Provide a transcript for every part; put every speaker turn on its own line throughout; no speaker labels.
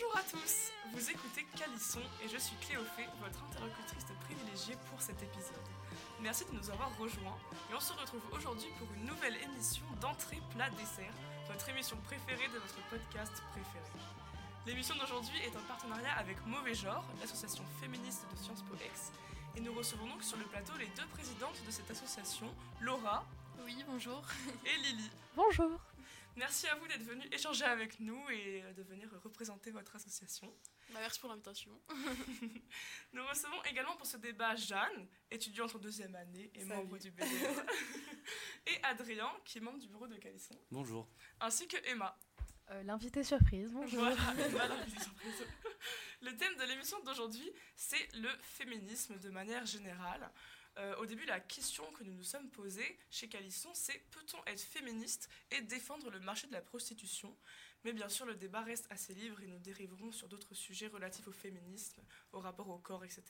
Bonjour à tous, vous écoutez Calisson et je suis Cléophée, votre interlocutrice privilégiée pour cet épisode. Merci de nous avoir rejoints et on se retrouve aujourd'hui pour une nouvelle émission d'entrée plat dessert, votre émission préférée de votre podcast préféré. L'émission d'aujourd'hui est en partenariat avec Mauvais Genre, l'association féministe de Sciences Po Ex, et nous recevons donc sur le plateau les deux présidentes de cette association, Laura.
Oui, bonjour.
Et Lily.
Bonjour.
Merci à vous d'être venus échanger avec nous et de venir représenter votre association.
Bah, merci pour l'invitation.
nous recevons également pour ce débat Jeanne, étudiante en deuxième année et membre du BDR, et Adrien, qui est membre du bureau de Calisson.
Bonjour.
Ainsi que Emma.
Euh, l'invité surprise, bonjour.
Voilà, Emma, l'invité surprise. Le thème de l'émission d'aujourd'hui, c'est le féminisme de manière générale. Euh, au début, la question que nous nous sommes posée chez Calisson, c'est peut-on être féministe et défendre le marché de la prostitution? Mais bien sûr, le débat reste assez libre et nous dériverons sur d'autres sujets relatifs au féminisme, au rapport au corps, etc.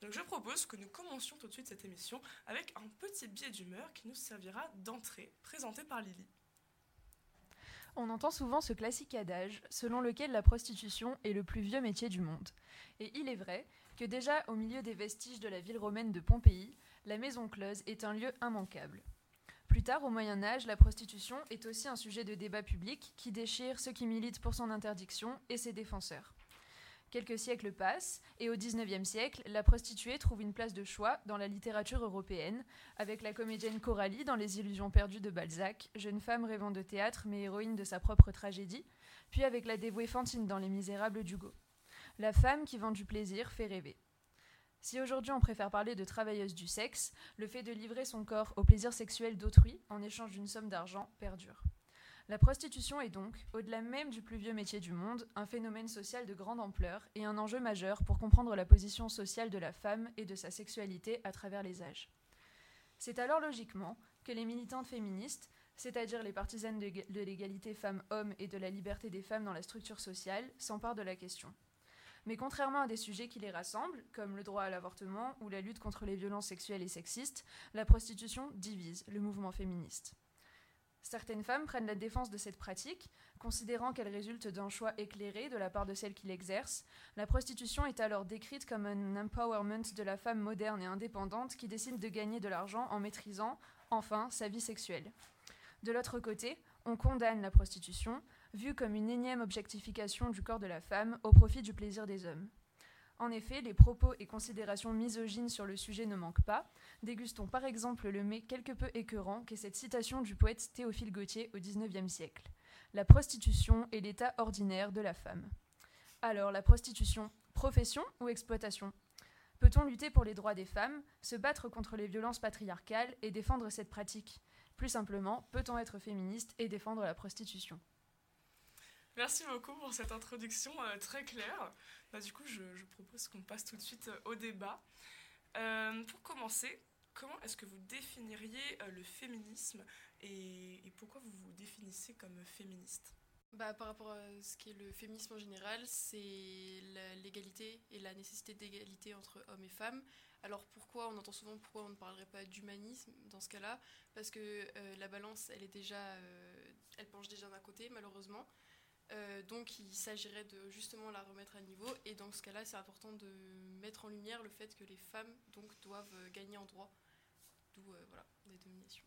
Donc je propose que nous commencions tout de suite cette émission avec un petit biais d'humeur qui nous servira d'entrée, présenté par Lily.
On entend souvent ce classique adage selon lequel la prostitution est le plus vieux métier du monde. Et il est vrai que déjà au milieu des vestiges de la ville romaine de Pompéi, la maison close est un lieu immanquable. Plus tard, au Moyen Âge, la prostitution est aussi un sujet de débat public qui déchire ceux qui militent pour son interdiction et ses défenseurs. Quelques siècles passent, et au XIXe siècle, la prostituée trouve une place de choix dans la littérature européenne, avec la comédienne Coralie dans Les Illusions perdues de Balzac, jeune femme rêvant de théâtre mais héroïne de sa propre tragédie, puis avec la dévouée Fantine dans Les Misérables d'Hugo. La femme qui vend du plaisir fait rêver. Si aujourd'hui on préfère parler de travailleuse du sexe, le fait de livrer son corps au plaisir sexuel d'autrui en échange d'une somme d'argent perdure. La prostitution est donc, au-delà même du plus vieux métier du monde, un phénomène social de grande ampleur et un enjeu majeur pour comprendre la position sociale de la femme et de sa sexualité à travers les âges. C'est alors logiquement que les militantes féministes, c'est-à-dire les partisanes de l'égalité femmes-hommes et de la liberté des femmes dans la structure sociale, s'emparent de la question. Mais contrairement à des sujets qui les rassemblent, comme le droit à l'avortement ou la lutte contre les violences sexuelles et sexistes, la prostitution divise le mouvement féministe. Certaines femmes prennent la défense de cette pratique, considérant qu'elle résulte d'un choix éclairé de la part de celles qui l'exercent. La prostitution est alors décrite comme un empowerment de la femme moderne et indépendante qui décide de gagner de l'argent en maîtrisant, enfin, sa vie sexuelle. De l'autre côté, on condamne la prostitution, vue comme une énième objectification du corps de la femme au profit du plaisir des hommes. En effet, les propos et considérations misogynes sur le sujet ne manquent pas. Dégustons par exemple le mets quelque peu écœurant qu'est cette citation du poète Théophile Gautier au XIXe siècle. La prostitution est l'état ordinaire de la femme. Alors, la prostitution, profession ou exploitation? Peut-on lutter pour les droits des femmes, se battre contre les violences patriarcales et défendre cette pratique? Plus simplement, peut-on être féministe et défendre la prostitution?
Merci beaucoup pour cette introduction euh, très claire. Bah, du coup, je, propose qu'on passe tout de suite euh, au débat. Euh, pour commencer, comment est-ce que vous définiriez le féminisme et, pourquoi vous vous définissez comme féministe?
Bah, par rapport à ce qu'est le féminisme en général, c'est l'égalité et la nécessité d'égalité entre hommes et femmes. Alors pourquoi? On entend souvent pourquoi on ne parlerait pas d'humanisme dans ce cas-là? Parce que la balance, elle est déjà, elle penche déjà d'un côté malheureusement. Euh, donc il s'agirait de justement la remettre à niveau et dans ce cas-là c'est important de mettre en lumière le fait que les femmes donc doivent euh, gagner en droit, d'où euh, voilà, des dominations.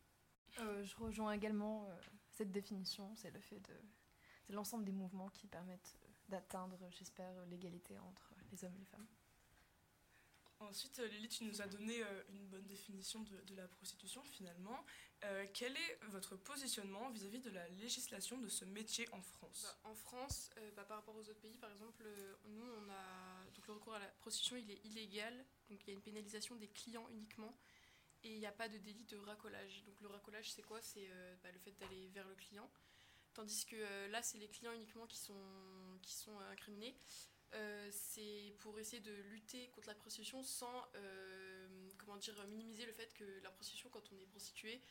je rejoins également cette définition, c'est le fait de c'est l'ensemble des mouvements qui permettent d'atteindre, j'espère, l'égalité entre les hommes et les femmes.
Ensuite, Lily, tu nous as donné une bonne définition de, la prostitution finalement. Euh, quel est votre positionnement vis-à-vis de la législation de ce métier en France?
Bah, En France, euh, bah, par rapport aux autres pays, par exemple, euh, nous, donc le recours à la prostitution, il est illégal, donc il y a une pénalisation des clients uniquement, et il n'y a pas de délit de racolage. Donc le racolage, c'est quoi? C'est bah, le fait d'aller vers le client, tandis que là, c'est les clients uniquement qui sont, qui sont incriminés. C'est pour essayer de lutter contre la prostitution sans comment dire minimiser le fait que la prostitution quand on est prostitué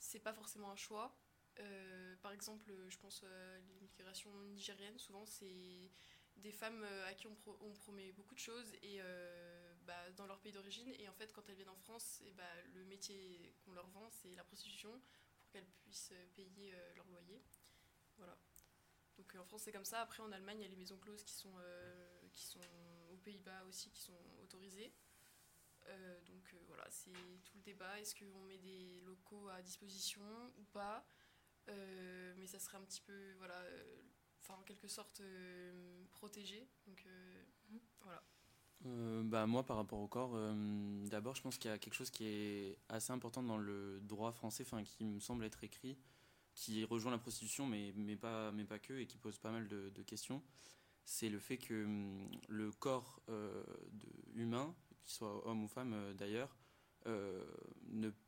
c'est pas forcément un choix. Euh, par exemple, je pense à l'immigration nigérienne, souvent c'est des femmes euh, à qui on, promet beaucoup de choses et euh, bah, dans leur pays d'origine et en fait quand elles viennent en France et bah, le métier qu'on leur vend c'est la prostitution pour qu'elles puissent payer leur loyer voilà Donc en France c'est comme ça. Après en Allemagne il y a les maisons closes qui sont, qui sont aux Pays-Bas aussi qui sont autorisées. donc voilà, c'est tout le débat. Est-ce qu'on met des locaux à disposition ou pas? Mais ça serait un petit peu, voilà, enfin en quelque sorte protégé. Donc mhm. voilà.
Euh, bah, moi, par rapport au corps, euh, d'abord, je pense qu'il y a quelque chose qui est assez important dans le droit français, enfin, qui me semble être écrit, qui rejoint la prostitution, mais, mais, pas, mais pas que, et qui pose pas mal de, questions. C'est le fait que hum, le corps euh, humain, qu'il soit homme ou femme d'ailleurs,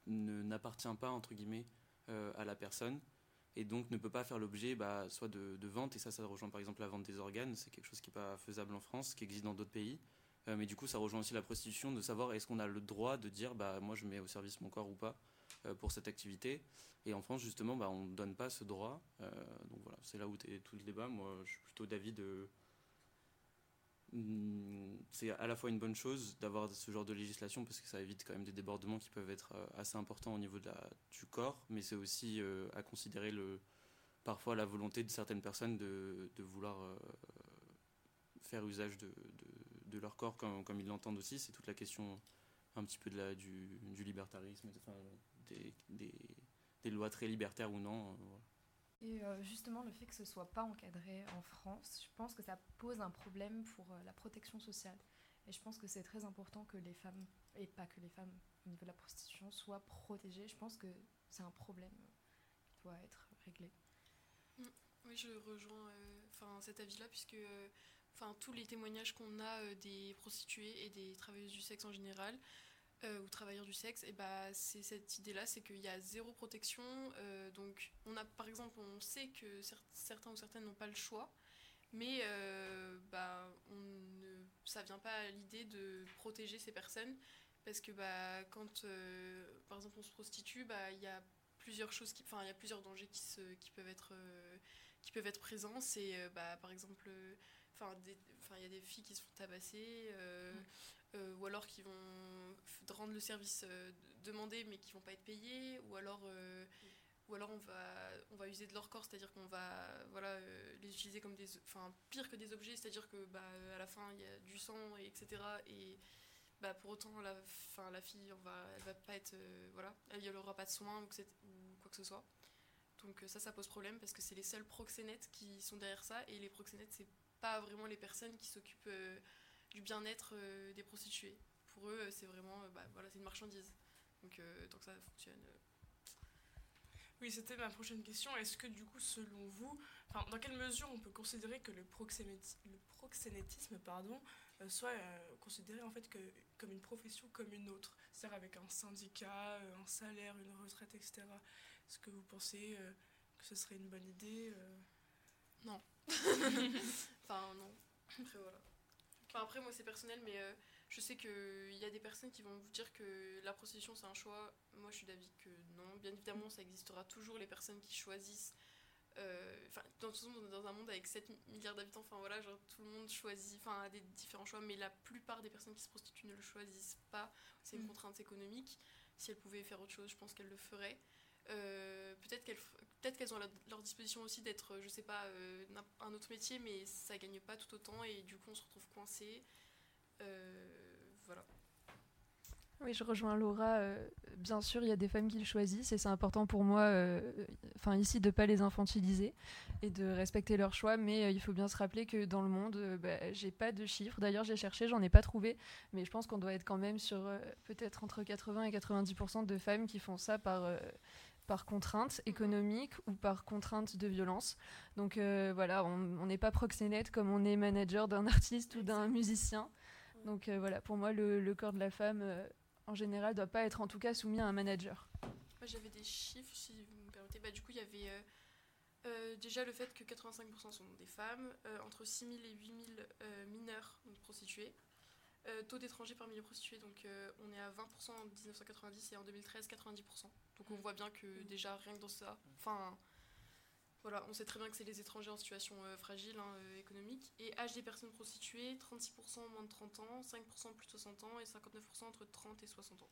n'appartient pas, entre guillemets, à la personne et donc ne peut pas faire l'objet bah, soit de, de, vente, et ça, ça rejoint par exemple la vente des organes, c'est quelque chose qui n'est pas faisable en France, qui existe dans d'autres pays. Euh, mais du coup, ça rejoint aussi la prostitution de savoir est-ce qu'on a le droit de dire bah moi je mets au service mon corps ou pas euh, pour cette activité. Et en France, justement, bah, on ne donne pas ce droit. Euh, donc voilà, c'est là où est tout le débat. Moi, je suis plutôt d'avis de. Hmm, c'est à la fois une bonne chose d'avoir ce genre de législation parce que ça évite quand même des débordements qui peuvent être assez importants au niveau de la, du corps, mais c'est aussi à considérer le, parfois la volonté de certaines personnes de, vouloir faire usage de, leur corps comme, ils l'entendent aussi. C'est toute la question un petit peu de la, du, du libertarisme, des, lois très libertaires ou non. Euh,
Et euh, justement, le fait que ce soit pas encadré en France, je pense que ça pose un problème pour euh, la protection sociale. Et je pense que c'est très important que les femmes, et pas que les femmes au niveau de la prostitution, soient protégées. Je pense que c'est un problème qui doit être réglé.
Mm. Oui, je rejoins enfin cet avis-là, puisque tous les témoignages qu'on a euh, des prostituées et des travailleuses du sexe en général, euh, ou travailleurs du sexe, et bah, c'est cette idée-là, c'est qu'il y a zéro protection. Euh, donc, on a, par exemple, on sait que certains ou certaines n'ont pas le choix, mais bah, on ne, ça vient pas à l'idée de protéger ces personnes, parce que bah, quand, par exemple, on se prostitue, bah, il y a plusieurs choses, enfin, il y a plusieurs dangers qui, se, qui peuvent être, qui peuvent être présents. C'est, par exemple Enfin, il y a des filles qui se font tabasser, euh, mm. Euh, ou alors qui vont rendre le service euh, demandé mais qui vont pas être payées, ou alors, mm. ou alors on, va, on va user de leur corps, c'est-à-dire qu'on va voilà, les utiliser comme des. Enfin, pire que des objets, c'est-à-dire que bah, à la fin il y a du sang, et etc. Et bah, pour autant, la, fin, la fille, on va, elle va pas être. voilà, elle n'aura pas de soins ou, ou quoi que ce soit. Donc ça, ça pose problème parce que c'est les seuls proxénètes qui sont derrière ça et les proxénètes, c'est pas vraiment les personnes qui s'occupent euh, du bien-être euh, des prostituées. Pour eux, c'est vraiment, euh, bah, voilà, c'est une marchandise. Donc tant que ça fonctionne.
Oui, c'était ma prochaine question. Est-ce que du coup, selon vous, dans quelle mesure on peut considérer que le, le proxénétisme pardon, soit considéré en fait que, comme une profession comme une autre, c'est-à-dire avec un syndicat, un salaire, une retraite, etc. Est-ce que vous pensez que ce serait une bonne idée
Non. enfin, non. Après, voilà. Enfin, après, moi, c'est personnel, mais euh, je sais qu'il y a des personnes qui vont vous dire que la prostitution, c'est un choix. Moi, je suis d'avis que non. Bien évidemment, ça existera toujours les personnes qui choisissent. Euh, enfin, dans, dans un monde avec 7 milliards d'habitants, enfin voilà, genre tout le monde choisit, enfin a des différents choix, mais la plupart des personnes qui se prostituent ne le choisissent pas. C'est une mm. contrainte économique. Si elles pouvaient faire autre chose, je pense qu'elles le feraient. Euh, peut-être qu'elles peut-être qu'elles ont leur disposition aussi d'être, je sais pas, euh, un autre métier, mais ça gagne pas tout autant et du coup on se retrouve coincé. Euh, voilà.
Oui, je rejoins Laura. bien sûr, il y a des femmes qui le choisissent et c'est important pour moi, enfin ici, de pas les infantiliser et de respecter leurs choix. Mais il faut bien se rappeler que dans le monde, bah, j'ai pas de chiffres. D'ailleurs, j'ai cherché, j'en ai pas trouvé, mais je pense qu'on doit être quand même sur peut-être entre 80 et 90% de femmes qui font ça par par contrainte économique ou par contrainte de violence. Donc euh, voilà, on n'est pas proxénète comme on est manager d'un artiste ou d'un musicien. Donc euh, voilà, pour moi, le, corps de la femme, euh, en général, ne doit pas être en tout cas soumis à un manager.
Moi, j'avais des chiffres, si vous me permettez. Bah, du coup, il y avait déjà le fait que 85% sont des femmes, entre 6 000 et 8 000 mineurs donc prostituées. Taux d'étrangers parmi les prostituées, donc on est à 20% en 1990 et en 2013 90%. Donc on voit bien que mm. déjà rien que dans ça, enfin voilà, on sait très bien que c'est les étrangers en situation euh, fragile hein, économique. Et âge des personnes prostituées, 36% moins de 30 ans, 5% plus de 60 ans et 59% entre 30 et 60 ans.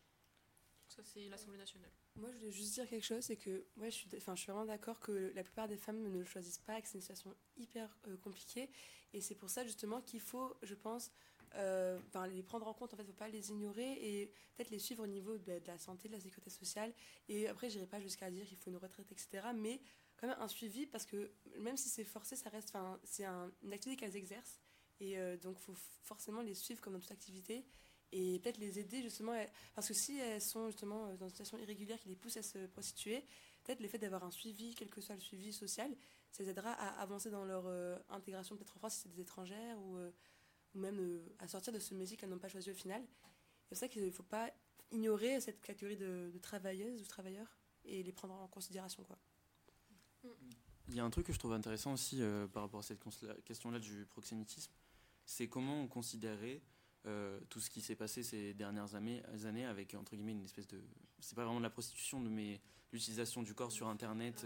ça c'est l'Assemblée nationale.
Moi, je voulais juste dire quelque chose, c'est que moi, je suis, enfin, je suis vraiment d'accord que la plupart des femmes ne le choisissent pas, que c'est une situation hyper euh, compliquée. Et c'est pour ça, justement, qu'il faut, je pense, euh, les prendre en compte. En fait, faut pas les ignorer et peut-être les suivre au niveau de, la santé, de la sécurité sociale. Et après, je n'irai pas jusqu'à dire qu'il faut une retraite, etc. Mais quand même un suivi, parce que même si c'est forcé, ça reste, c'est un, une activité qu'elles exercent. Et euh, donc, faut forcément les suivre comme dans toute activité et peut-être les aider justement, parce que si elles sont justement dans une situation irrégulière qui les pousse à se prostituer, peut-être le fait d'avoir un suivi, quel que soit le suivi social, ça les aidera à avancer dans leur euh, intégration peut-être en France si c'est des étrangères ou, euh, ou même euh, à sortir de ce métier qu'elles n'ont pas choisi au final. C'est pour ça qu'il ne faut pas ignorer cette catégorie de, travailleuses ou travailleurs et les prendre en considération. Quoi.
Il y a un truc que je trouve intéressant aussi euh, par rapport à cette question-là du proxénétisme, c'est comment on considérait euh, tout ce qui s'est passé ces dernières années, années avec entre guillemets une espèce de c'est pas vraiment de la prostitution mais l'utilisation du corps sur internet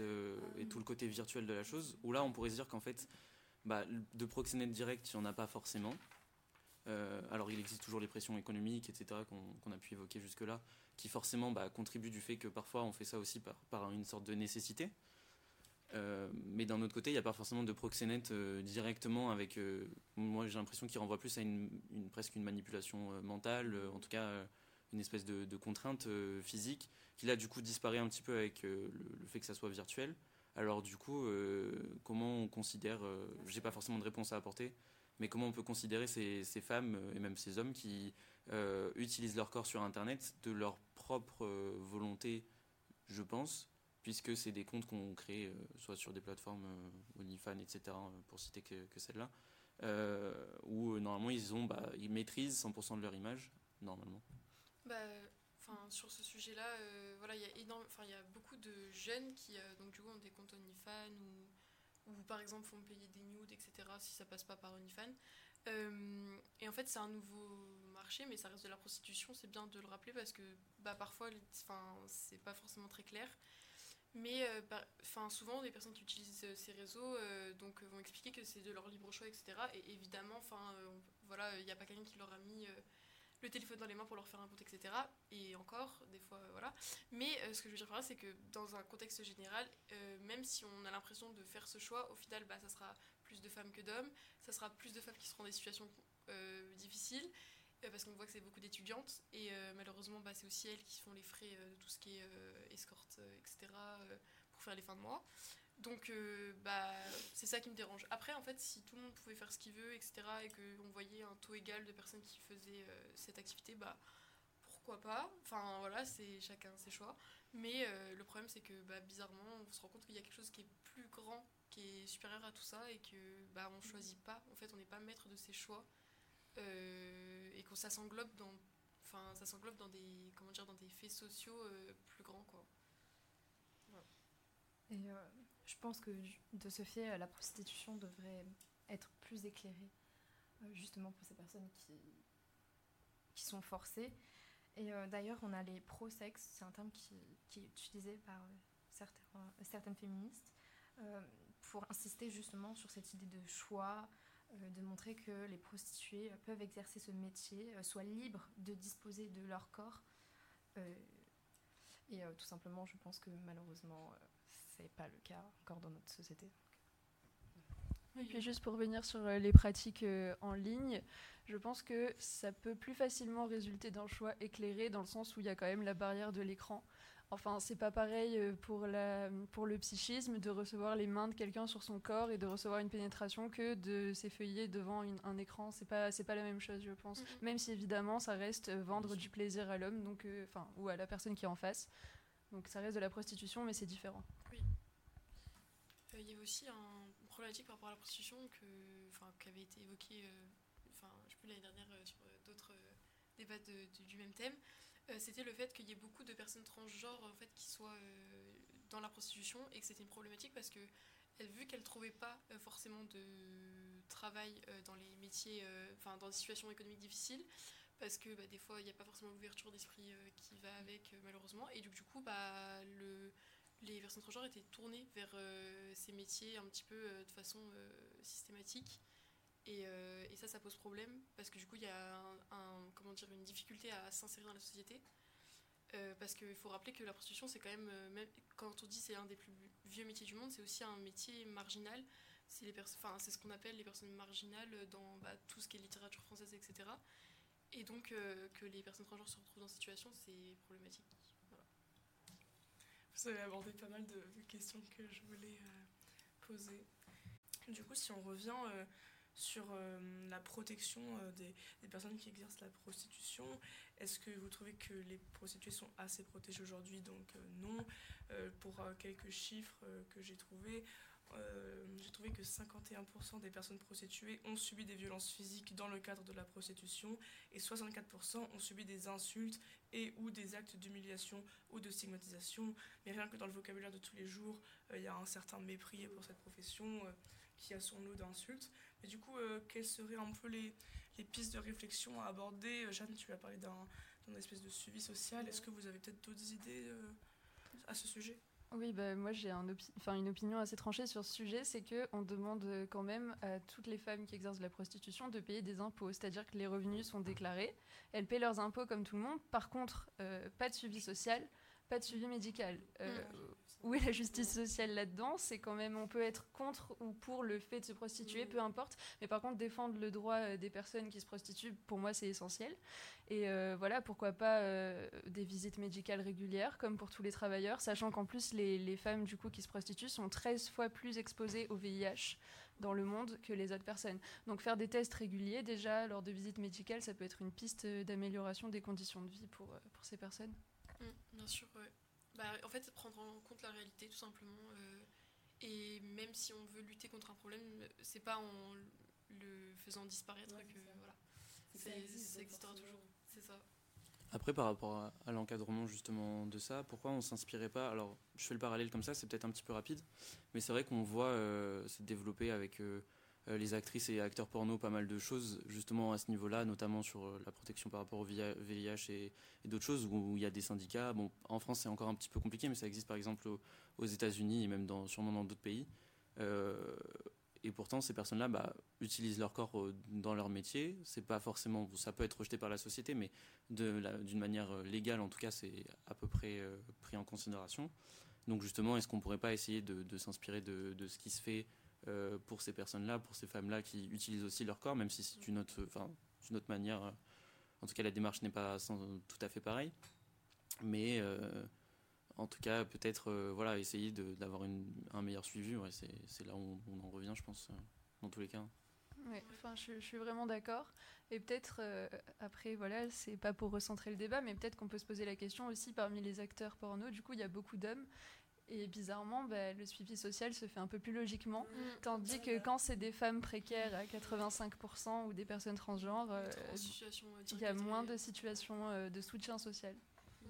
et tout le côté virtuel de la chose où là on pourrait se dire qu'en fait bah, de proxénète direct il n'y en a pas forcément euh, alors il existe toujours les pressions économiques etc qu'on qu a pu évoquer jusque là qui forcément bah, contribuent du fait que parfois on fait ça aussi par, une sorte de nécessité euh, mais d'un autre côté, il n'y a pas forcément de proxénète euh, directement avec. Moi, j'ai l'impression qu'il renvoie plus à une, presque une manipulation mentale, en tout cas une espèce de, contrainte physique, qui là, du coup, disparaît un petit peu avec le, le, fait que ça soit virtuel. Alors, du coup, comment on considère. J'ai pas forcément de réponse à apporter, mais comment on peut considérer ces, ces femmes et même ces hommes qui utilisent leur corps sur Internet de leur propre volonté, je pense, puisque c'est des comptes qu'on crée euh, soit sur des plateformes euh, OnlyFans, etc., euh, pour citer que, celle-là, euh, où euh, normalement ils, ont, bah, ils maîtrisent 100% de leur image, normalement.
Bah, sur ce sujet-là, euh, voilà, il y, a beaucoup de jeunes qui euh, donc, du coup, ont des comptes OnlyFans ou, ou par exemple font payer des nudes, etc., si ça passe pas par OnlyFans. Euh, et en fait, c'est un nouveau marché, mais ça reste de la prostitution, c'est bien de le rappeler parce que bah, parfois, c'est pas forcément très clair. Mais euh, souvent, les personnes qui utilisent euh, ces réseaux euh, donc, vont expliquer que c'est de leur libre choix, etc. Et évidemment, euh, voilà, il n'y a pas quelqu'un qui leur a mis le téléphone dans les mains pour leur faire un compte, etc. Et encore, des fois, euh, voilà. Mais ce que je veux dire par là, c'est que dans un contexte général, même si on a l'impression de faire ce choix, au final, bah, ça sera plus de femmes que d'hommes. Ça sera plus de femmes qui seront dans des situations difficiles parce qu'on voit que c'est beaucoup d'étudiantes et euh, malheureusement bah, c'est aussi elles qui font les frais euh, de tout ce qui est euh, escorte etc pour faire les fins de mois donc bah, c'est ça qui me dérange. Après en fait si tout le monde pouvait faire ce qu'il veut etc et qu'on voyait un taux égal de personnes qui faisaient cette activité bah pourquoi pas? Enfin voilà c'est chacun ses choix. Mais le problème c'est que bah, bizarrement on se rend compte qu'il y a quelque chose qui est plus grand qui est supérieur à tout ça et que bah, on choisit pas. En fait on n'est pas maître de ses choix euh, et qu'on ça s'englobe dans enfin ça s'englobe dans des comment dire dans des faits sociaux euh, plus grands quoi.
Voilà. et euh, je pense que de ce fait la prostitution devrait être plus éclairée euh, justement pour ces personnes qui qui sont forcées et euh, d'ailleurs on a les pro-sex c'est un terme qui, qui, est utilisé par euh, certaines féministes pour insister justement sur cette idée de choix Euh, de montrer que les prostituées peuvent exercer ce métier, euh, soient libres de disposer de leur corps. Euh, et tout simplement, je pense que malheureusement, c'est pas le cas encore dans notre société.
Et puis juste pour revenir sur les pratiques en ligne, je pense que ça peut plus facilement résulter d'un choix éclairé dans le sens où il y a quand même la barrière de l'écran. Enfin, c'est pas pareil euh, pour, la, pour le psychisme de recevoir les mains de quelqu'un sur son corps et de recevoir une pénétration que de s'effeuiller devant une, un écran. C'est pas, c'est pas la même chose, je pense. Mm -hmm. Même si évidemment, ça reste euh, vendre du plaisir à l'homme, donc, euh, enfin, ou à la personne qui est en face. Donc ça reste de la prostitution, mais c'est différent.
Oui. Il euh, y a aussi un, une problématique par rapport à la prostitution que, qui avait été évoquée, plus l'année dernière sur d'autres débats de, du même thème. Euh, c'était le fait qu'il y ait beaucoup de personnes transgenres en fait, qui soient euh, dans la prostitution et que c'était une problématique parce que vu qu'elle ne trouvait pas euh, forcément de travail euh, dans les métiers, euh, enfin dans des situations économiques difficiles, parce que bah, des fois il n'y a pas forcément l'ouverture d'esprit euh, qui va avec malheureusement, et donc, du coup bah, le, les personnes transgenres étaient tournées vers ces métiers un petit peu de façon systématique. Et, euh, ça, ça pose problème parce que du coup, il y a un, comment dire, une difficulté à s'insérer dans la société. Euh, parce qu'il faut rappeler que la prostitution, c'est quand euh, même quand on dit c'est un des plus vieux métiers du monde, c'est aussi un métier marginal. C'est ce qu'on appelle les personnes marginales dans bah, tout ce qui est littérature française, etc. Et donc euh, que les personnes transgenres se retrouvent dans cette situation, c'est problématique.
Vous avez abordé pas mal de, questions que je voulais poser. Du coup, si on revient sur euh, la protection euh, des, personnes qui exercent la prostitution. Est-ce que vous trouvez que les prostituées sont assez protégées aujourd'hui? Donc euh, non. pour quelques chiffres que j'ai trouvés, j'ai trouvé que 51% des personnes prostituées ont subi des violences physiques dans le cadre de la prostitution et 64% ont subi des insultes et ou des actes d'humiliation ou de stigmatisation. Mais rien que dans le vocabulaire de tous les jours, il y a un certain mépris pour cette profession qui a son lot d'insultes. Et du coup, euh, quelles seraient un peu les, les, pistes de réflexion à aborder? Euh, Jeanne, tu as parlé d'un espèce de suivi social. Est-ce que vous avez peut-être d'autres idées euh, à ce sujet?
Oui, bah, moi j'ai une opinion assez tranchée sur ce sujet, c'est qu'on demande quand même à toutes les femmes qui exercent la prostitution de payer des impôts, c'est-à-dire que les revenus sont déclarés, elles paient leurs impôts comme tout le monde, par contre, pas de suivi social, pas de suivi médical. Euh, où est la justice sociale là-dedans? C'est quand même, on peut être contre ou pour le fait de se prostituer, peu importe. Mais par contre, défendre le droit euh, des personnes qui se prostituent, pour moi, c'est essentiel. Et euh, voilà, pourquoi pas des visites médicales régulières, comme pour tous les travailleurs, sachant qu'en plus, les, les, femmes du coup qui se prostituent sont 13 fois plus exposées au VIH dans le monde que les autres personnes. Donc faire des tests réguliers déjà lors de visites médicales, ça peut être une piste d'amélioration des conditions de vie pour, pour ces personnes.
Mm, bien sûr, ouais. Bah, en fait, prendre en compte la réalité, tout simplement. Euh, et même si on veut lutter contre un problème, c'est pas en le faisant disparaître que voilà. Ça, existera toujours. C'est ça.
Après, par rapport à, l'encadrement justement de ça, pourquoi on s'inspirait pas? Alors, je fais le parallèle comme ça, c'est peut-être un petit peu rapide, mais c'est vrai qu'on voit euh, se développer avec euh, les actrices et acteurs porno pas mal de choses justement à ce niveau-là, notamment sur euh, la protection par rapport au VIH et, d'autres choses où, il y a des syndicats. Bon, en France c'est encore un petit peu compliqué, mais ça existe par exemple aux, États-Unis et même sûrement dans d'autres pays. Euh, et pourtant, ces personnes-là bah, utilisent leur corps dans leur métier. C'est pas forcément, ça peut être rejeté par la société, mais d'une manière légale, en tout cas, c'est à peu près pris en considération. Donc justement, est-ce qu'on pourrait pas essayer de, s'inspirer de, ce qui se fait euh, pour ces personnes-là, pour ces femmes-là qui utilisent aussi leur corps, même si c'est une autre, enfin, une autre manière. Euh, en tout cas, la démarche n'est pas tout à fait pareille. Mais euh, en tout cas, peut-être voilà, essayer d'avoir un meilleur suivi. c'est là où on en revient, je pense, dans tous les cas.
Ouais, enfin, je, je, suis vraiment d'accord. Et peut-être, après, voilà, c'est pas pour recentrer le débat, mais peut-être qu'on peut se poser la question aussi parmi les acteurs porno. Du coup, il y a beaucoup d'hommes. Et bizarrement, bah, le suivi social se fait un peu plus logiquement. Mm. Tandis que quand c'est des femmes précaires à 85% ou des personnes transgenres, euh, il y a moins de situations euh, de soutien social. Mm.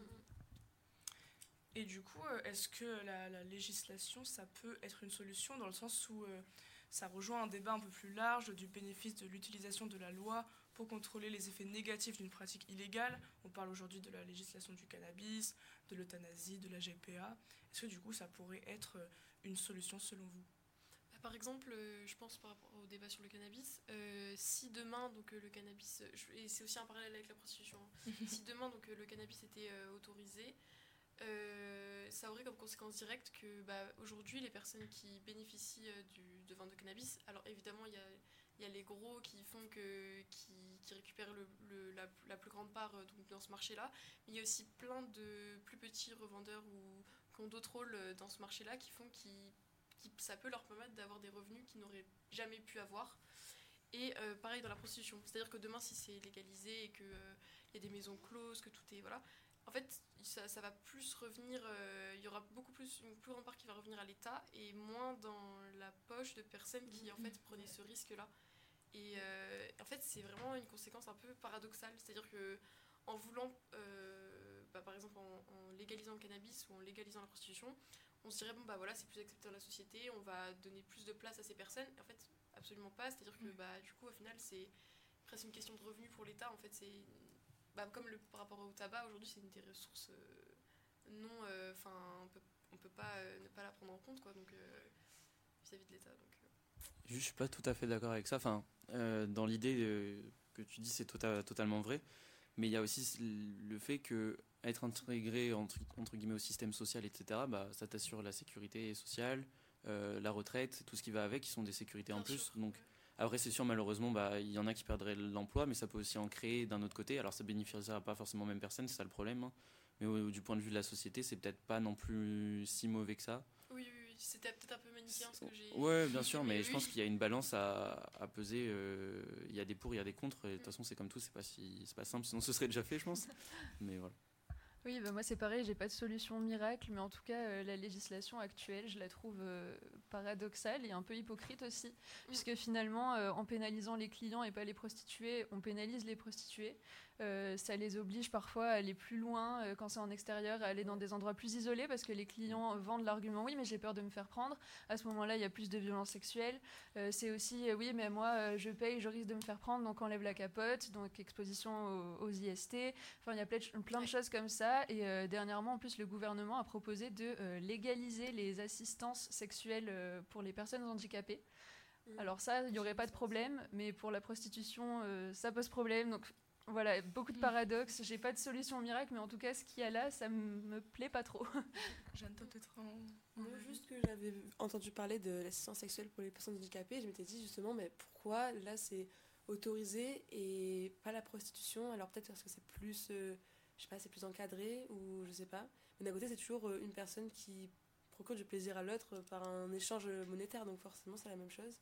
Et du coup, euh, est-ce que la, législation, ça peut être une solution dans le sens où ça rejoint un débat un peu plus large du bénéfice de l'utilisation de la loi pour contrôler les effets négatifs d'une pratique illégale On parle aujourd'hui de la législation du cannabis, de l'euthanasie, de la GPA. Est-ce que du coup ça pourrait être euh, une solution selon vous?
Bah, par exemple, euh, je pense par rapport au débat sur le cannabis, euh, si demain donc le cannabis, et c'est aussi un parallèle avec la prostitution, hein, si demain donc le cannabis était autorisé, ça aurait comme conséquence directe que bah, aujourd'hui les personnes qui bénéficient du, de vente de cannabis, alors évidemment il y a, y a, les gros qui font que qui, qui récupèrent le, la, plus grande part donc, dans ce marché-là, mais il y a aussi plein de plus petits revendeurs ou qui ont d'autres rôles euh, dans ce marché-là qui font qui, ça peut leur permettre d'avoir des revenus qu'ils n'auraient jamais pu avoir. Et euh, pareil dans la prostitution. C'est-à-dire que demain, si c'est légalisé et qu'il euh, y a des maisons closes, que tout est. Voilà. En fait, ça, ça va plus revenir. Il y aura beaucoup plus, une plus grande part qui va revenir à l'État et moins dans la poche de personnes qui, en fait, prenaient ce risque-là. Et en fait, c'est vraiment une conséquence un peu paradoxale. C'est-à-dire que en voulant bah, par exemple en, légalisant le cannabis ou en légalisant la prostitution, on se dirait bon bah voilà c'est plus accepté dans la société, on va donner plus de place à ces personnes. en fait absolument pas, c'est-à-dire que mm. bah du coup au final c'est presque une question de revenus pour l'État. En fait c'est bah, comme le, par rapport au tabac aujourd'hui c'est une des ressources euh, non, euh, enfin on peut on peut pas euh, ne pas la prendre en compte quoi donc vis-à-vis de l'État donc.
Je suis pas tout à fait d'accord avec ça. Enfin, dans l'idée que tu dis, c'est tota-, totalement vrai. Mais il y a aussi le fait que être intégré entre, entre guillemets au système social, etc., bah, ça t'assure la sécurité sociale, euh, la retraite, tout ce qui va avec, qui sont des sécurités en plus. Donc après, c'est sûr, malheureusement, bah, il y en a qui perdraient l'emploi, mais ça peut aussi en créer d'un autre côté. Alors ça bénéficiera pas forcément aux mêmes personnes, c'est ça le problème. hein. Mais du point de vue de la société, c'est peut-être pas non plus si mauvais que ça.
Oui, oui, oui. c'était peut-être un peu manichéen ce que j'ai.
Ouais, bien sûr, mais je
oui.
pense qu'il y a une balance à, à peser. euh, Il y a des pour, il y a des contre. Et de toute façon, c'est comme tout, c'est pas si, c'est pas simple, sinon ce serait déjà fait, je pense. Mais voilà.
Oui, bah moi c'est pareil, j'ai pas de solution miracle, mais en tout cas euh, la législation actuelle, je la trouve euh, paradoxale et un peu hypocrite aussi, puisque finalement euh, en pénalisant les clients et pas les prostituées, on pénalise les prostituées. Euh, ça les oblige parfois à aller plus loin euh, quand c'est en extérieur, à aller dans des endroits plus isolés, parce que les clients vendent l'argument oui, mais j'ai peur de me faire prendre. À ce moment-là, il y a plus de violences sexuelles. Euh, c'est aussi oui, mais moi je paye, je risque de me faire prendre, donc enlève la capote, donc exposition aux, aux IST. Enfin, il y a plein de, plein de
Ouais.
choses comme ça. Et dernièrement, en plus, le gouvernement a proposé de légaliser les assistances sexuelles pour les personnes handicapées.
Mm.
Alors ça, il n'y aurait pas de problème, mais pour la prostitution, ça pose problème. Donc voilà, beaucoup de
Mm.
paradoxes. J'ai pas de solution miracle, mais en tout cas, ce qu'il y a là, ça me plaît pas trop.
Jeanne, t'as peut-être un.
Moi, juste que j'avais entendu parler de l'assistance sexuelle pour les personnes handicapées, je m'étais dit justement, mais pourquoi là c'est autorisé et pas la prostitution? Alors peut-être parce que c'est plus, euh, je sais pas, c'est plus encadré ou je sais pas. Mais d'un côté, c'est toujours euh, une personne qui procure du plaisir à l'autre par un échange monétaire, donc forcément c'est la même chose.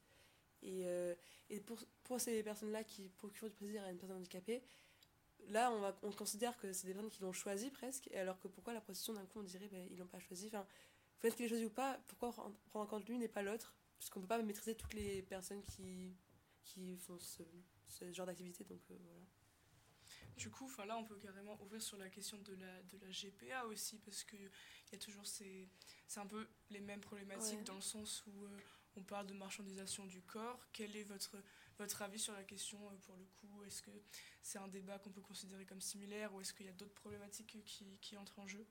Et, euh, et pour, pour ces personnes-là qui procurent du plaisir à une personne handicapée, là on, va, on considère que c'est des personnes qui l'ont choisi presque, alors que pourquoi la prostitution d'un coup on dirait ben, ils l'ont pas choisi? Enfin, peut-être qu'il est choisi ou pas, pourquoi prendre en compte l'une et pas l'autre? Puisqu'on peut pas maîtriser toutes les personnes qui, qui font ce, ce genre d'activité, donc euh, voilà.
Du coup, enfin là, on peut carrément ouvrir sur la question de la, de la GPA aussi, parce qu'il y a toujours ces. C'est un peu les mêmes problématiques
Ouais.
dans le sens où euh, on parle de marchandisation du corps. Quel est votre, votre avis sur la question euh, pour le coup Est-ce que c'est un débat qu'on peut considérer comme similaire ou est-ce qu'il y a d'autres problématiques qui, qui entrent en jeu?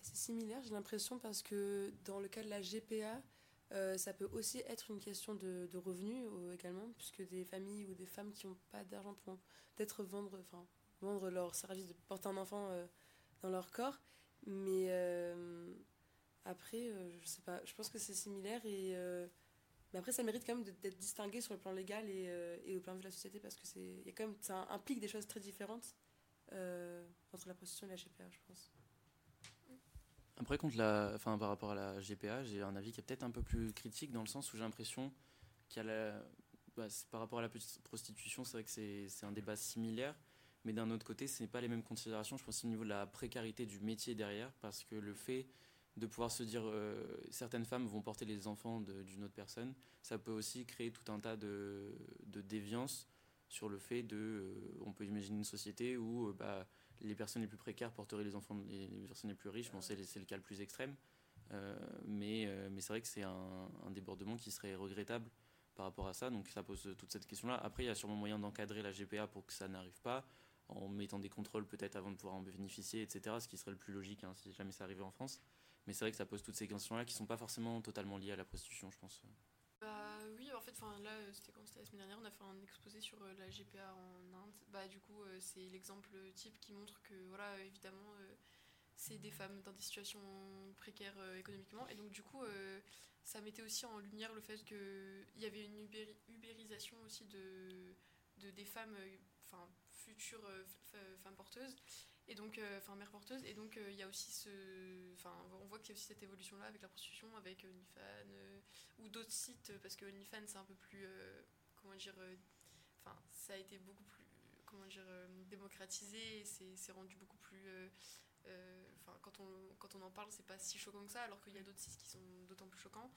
C'est similaire, j'ai l'impression, parce que dans le cas de la GPA, euh, ça peut aussi être une question de, revenus euh, également, puisque des familles ou des femmes qui n'ont pas d'argent pourront peut-être vendre, vendre leur service de porter un enfant euh, dans leur corps. Mais euh, après, euh, je sais pas, je pense que c'est similaire et. Mais après, ça mérite quand même d'être distingué sur le plan légal et, euh, au plan de la société parce que c'est, y a quand même, ça implique des choses très différentes euh, entre la prostitution et la GPA, je pense.
Après, contre la, enfin, par rapport à la GPA, j'ai un avis qui est peut-être un peu plus critique dans le sens où j'ai l'impression qu'il y a la, bah, par rapport à la prostitution, c'est vrai que c'est un débat similaire, mais d'un autre côté, ce n'est pas les mêmes considérations. Je pense au niveau de la précarité du métier derrière, parce que le fait de pouvoir se dire euh, certaines femmes vont porter les enfants d'une autre personne, ça peut aussi créer tout un tas de, de déviances sur le fait de, euh, on peut imaginer une société où euh, bah, les personnes les plus précaires porteraient les enfants des personnes les plus riches. Bon, c'est c'est le cas le plus extrême. Euh, mais mais c'est vrai que c'est un, un débordement qui serait regrettable par rapport à ça. Donc ça pose toute cette question-là. Après, il y a sûrement moyen d'encadrer la GPA pour que ça n'arrive pas, en mettant des contrôles peut-être avant de pouvoir en bénéficier, etc. Ce qui serait le plus logique hein, si jamais ça arrivait en France. Mais c'est vrai que ça pose toutes ces questions-là qui sont pas forcément totalement liées à la prostitution, je pense.
Bah oui, en fait, là, euh, c'était quand c'était la semaine dernière, on a fait un exposé sur euh, la GPA en Inde. Bah du coup, euh, c'est l'exemple type qui montre que voilà, évidemment, c'est des femmes dans des situations précaires économiquement, et donc du coup, ça mettait aussi en lumière le fait que il y avait une ubéri- ubérisation aussi de, de des femmes, enfin futures femmes porteuses. Et donc, euh, enfin, mères porteuses. Et donc, euh, il y a aussi ce. Enfin, on voit qu'il y a aussi cette évolution-là avec la prostitution, avec OnlyFans, euh, ou d'autres sites, parce que OnlyFans, c'est un peu plus. comment dire. Enfin, ça a été beaucoup plus. Comment dire. démocratisé, et c'est c'est rendu beaucoup plus. Enfin, quand, on, quand on en parle, c'est pas si choquant que ça, alors qu'il y a d'autres sites qui sont d'autant plus choquants.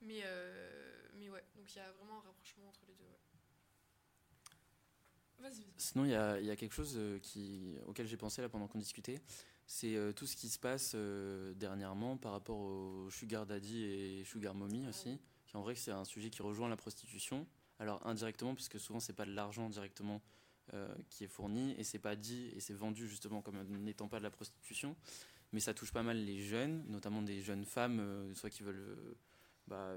Mais, euh, mais ouais, donc il y a vraiment un rapprochement entre les deux. ouais.
Sinon, il y a, il y a quelque chose euh, qui, auquel j'ai pensé là pendant qu'on discutait. C'est euh, tout ce qui se passe euh, dernièrement par rapport au sugar daddy et sugar mommy aussi. Qui en vrai, c'est un sujet qui rejoint la prostitution. Alors indirectement, puisque souvent c'est pas de l'argent directement euh, qui est fourni et c'est pas dit et c'est vendu justement comme n'étant pas de la prostitution. Mais ça touche pas mal les jeunes, notamment des jeunes femmes, soit qui veulent bah,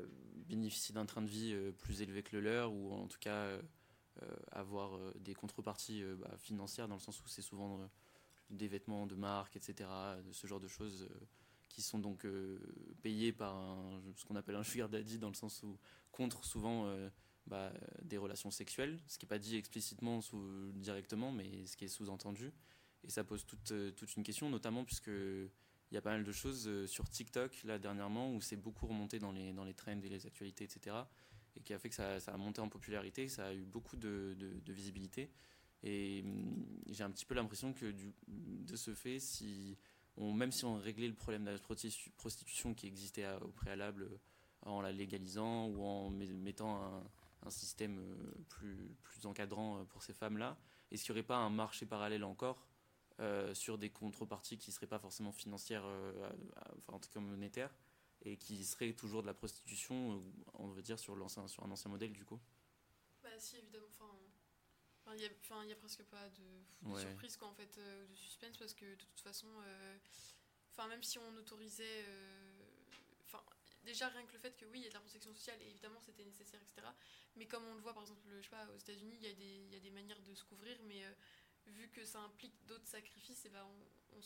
bénéficier d'un train de vie plus élevé que le leur ou en tout cas avoir des contreparties bah, financières dans le sens où c'est souvent des vêtements de marque, etc., ce genre de choses qui sont donc payés par ce qu'on appelle un sugar daddy dans le sens où contre souvent bah, des relations sexuelles, ce qui n'est pas dit explicitement sous, directement, mais ce qui est sous-entendu. Et ça pose toute, toute une question, notamment puisque il y a pas mal de choses euh, sur TikTok là dernièrement où c'est beaucoup remonté dans les, dans les trends et les actualités, etc. Et qui a fait que ça, a monté en popularité, ça a eu beaucoup de, visibilité. Et hum, j'ai un petit peu l'impression que de ce fait, si on, même si on réglait le problème de la prostitution qui existait au préalable euh, en la légalisant ou en mettant un, système euh, plus, encadrant pour ces femmes-là, est-ce qu'il n'y aurait pas un marché parallèle encore euh, sur des contreparties qui ne seraient pas forcément financières, euh, en tout cas monétaires, et qui seraient toujours de la prostitution, euh, on veut dire, sur, sur un ancien modèle du coup
Bah si, évidemment. Enfin, il n'y a, a, presque pas de, surprise quoi, en fait, de suspense, parce que de toute façon, enfin même si on autorisait enfin déjà rien que le fait que oui il y a de la protection sociale et évidemment c'était nécessaire etc mais comme on le voit par exemple je sais pas aux États-Unis il y a des il y a des manières de se couvrir mais vu que ça implique d'autres sacrifices, et bah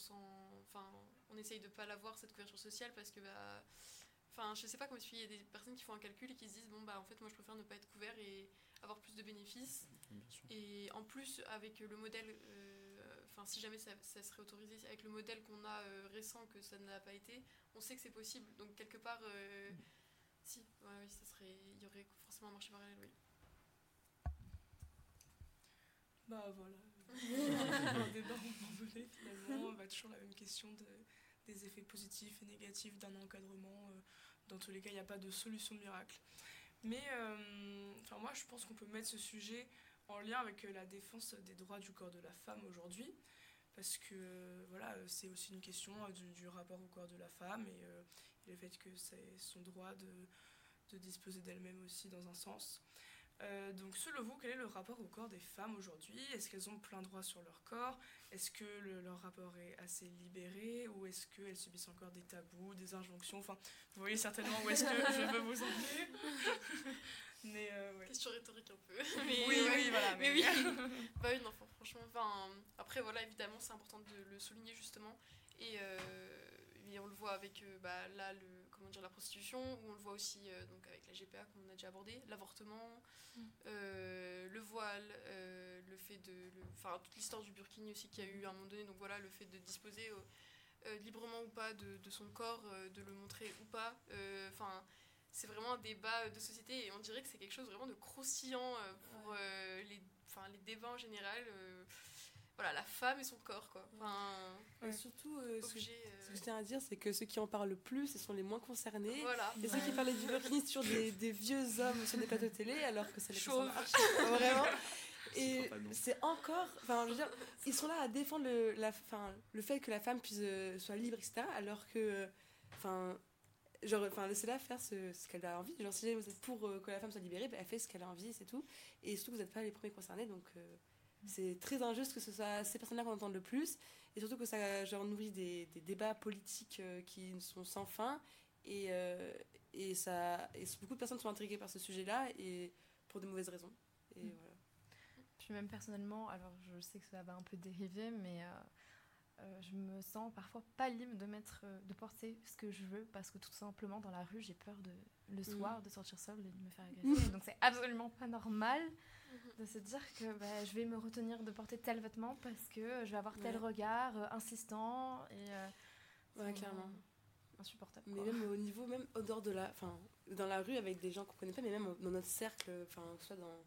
on, on, enfin, on essaye de pas l'avoir cette couverture sociale parce que bah, enfin, je sais pas comment expliquer. Il y a des personnes qui font un calcul et qui se disent bon bah en fait moi je préfère ne pas être couvert et avoir plus de bénéfices. Et en plus avec le modèle, euh, enfin si jamais ça, serait autorisé avec le modèle qu'on a euh, récent que ça n'a pas été, on sait que c'est possible. Donc quelque part, euh, si, ouais, oui, ça serait, il y aurait forcément un marché parallèle, oui.
Bah voilà, un débat envolé finalement, va toujours la même question de, des effets positifs et négatifs d'un encadrement. Euh, dans tous les cas, il n'y a pas de solution miracle. Mais euh, enfin moi, je pense qu'on peut mettre ce sujet en lien avec euh, la défense des droits du corps de la femme aujourd'hui, parce que voilà, c'est aussi une question du, rapport au corps de la femme et, le fait que c'est son droit de, de disposer d'elle-même aussi dans un sens. Euh, donc selon vous, quel est le rapport au corps des femmes aujourd'hui? Est-ce qu'elles ont plein droit sur leur corps? Est-ce que leur rapport est assez libéré? Ou est-ce qu'elles subissent encore des tabous, des injonctions? Enfin, vous voyez certainement où est-ce que je veux vous emmener.
Mais euh, Question rhétorique un peu.
Mais, oui, oui, voilà.
Mais, oui. bah oui, non, franchement. Enfin, après, voilà, évidemment, c'est important de le souligner justement. Et, euh, et on le voit avec bah, là, le dire, la prostitution, où on le voit aussi euh, donc avec la GPA qu'on a déjà abordé, l'avortement, mm. euh, le voile, euh, le fait de. Enfin, toute l'histoire du burkini aussi qu'il y a eu à un moment donné, donc voilà, le fait de disposer librement ou pas de, de son corps, de le montrer ou pas. Enfin c'est vraiment un débat de société et on dirait que c'est quelque chose vraiment de croustillant pour les, les débats en général voilà, la femme et son corps, quoi.
Enfin, surtout, euh, ce, que, je tiens à dire, c'est que ceux qui en parlent le plus, ce sont les moins concernés.
Voilà.
Et ceux qui parlent du burkini sur des, des, vieux hommes sur des plateaux de télé, alors que c'est les. Vraiment. Et c'est encore, enfin, je veux dire, ils sont là à défendre le, la, fin, le fait que la femme puisse euh, soit libre, etc. Alors que, enfin, genre, enfin, laissez-la faire ce, ce qu'elle a envie. Genre, si vous êtes pour euh, que la femme soit libérée, bah, elle fait ce qu'elle a envie, c'est tout. Et surtout, vous n'êtes pas les premiers concernés, donc. C'est très injuste que ce soit ces personnes-là qu'on entende le plus, et surtout que ça genre, nourrit des, des débats politiques euh, qui sont sans fin, et, euh, et, ça, et beaucoup de personnes sont intriguées par ce sujet-là, et pour de mauvaises raisons. Et mm. voilà.
Puis même personnellement, alors je sais que ça va un peu dériver, mais euh, je me sens parfois pas libre de mettre, de porter ce que je veux, parce que tout simplement dans la rue, j'ai peur de, le mm. soir de sortir seule et de me faire agresser. Donc c'est absolument pas normal. De se dire que bah, je vais me retenir de porter tel vêtement parce que je vais avoir tel regard euh, insistant et
euh, clairement.
insupportable
mais même au niveau même au dehors de la enfin dans la rue avec des gens qu'on connaît pas mais même dans notre cercle enfin soit dans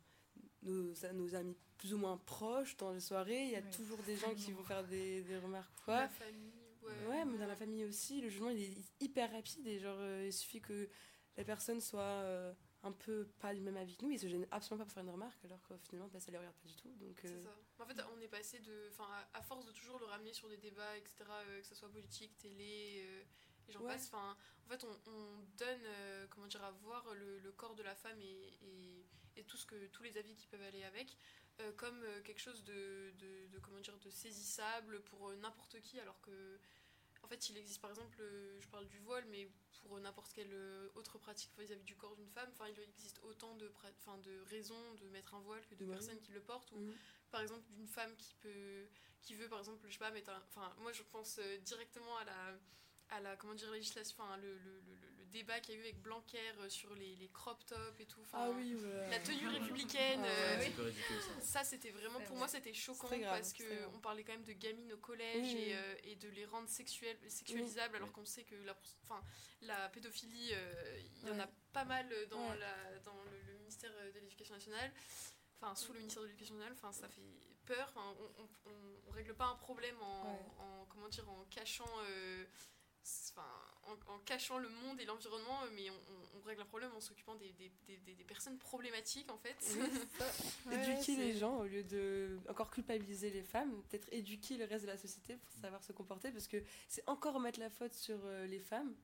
nos, nos, amis plus ou moins proches dans les soirées il y a toujours des gens qui vont faire des, des remarques quoi.
La famille ouais.
ouais mais dans la famille aussi le jugement il est hyper rapide et genre euh, il suffit que la personne soit un peu pas du même avis que nous, ils se gênent absolument pas pour faire une remarque, alors que finalement, bah, ça les regarde pas du tout. Donc,
euh, ça. En fait, on est passé de. Enfin, à, force de toujours le ramener sur des débats, etc., euh, que ce soit politique, télé, euh, et j'en passe. Enfin, en fait, on, on donne, comment dire, à voir le, le, corps de la femme et, et, et, tout ce que, tous les avis qui peuvent aller avec. comme quelque chose de, de, de, comment dire, de saisissable pour n'importe qui alors que en fait, il existe par exemple, euh, je parle du voile, mais pour n'importe quelle euh, autre pratique vis-à-vis du corps d'une femme, enfin, il existe autant de, pra- enfin, de raisons de mettre un voile que de
Ouais.
personnes qui le portent. Ou
Mhm.
par exemple, d'une femme qui peut, qui veut par exemple, je sais pas, mettre un, enfin, moi je pense euh, directement à la, à la, comment dire, législation, enfin, le, le, le- le débat qu'il y a eu avec Blanquer euh, sur les, les crop tops et tout.
Ah oui.
La tenue républicaine.
Ah
euh,
ridicule ça.
ça, c'était vraiment, pour moi, c'était choquant
grave,
parce que on parlait quand même de gamines au collège
Oui,
et, euh, et de les rendre sexuelles, sexualisables, alors qu'on sait que la, enfin, la pédophilie, euh, il y en a pas mal dans,
Ouais.
la, dans le, le ministère de l'Éducation nationale, enfin, sous le ministère de l'Éducation nationale, enfin, ça fait peur. On, on, on- on règle pas un problème en,
Ouais.
en- comment dire, en cachant. Euh, Enfin, en, en cachant le monde et l'environnement, mais on, on- on règle un problème en s'occupant des, des, des- des- des personnes problématiques en fait.
Ouais,
éduquer les gens au lieu de encore culpabiliser les femmes, peut-être éduquer le reste de la société pour savoir se comporter parce que c'est encore mettre la faute sur euh, les femmes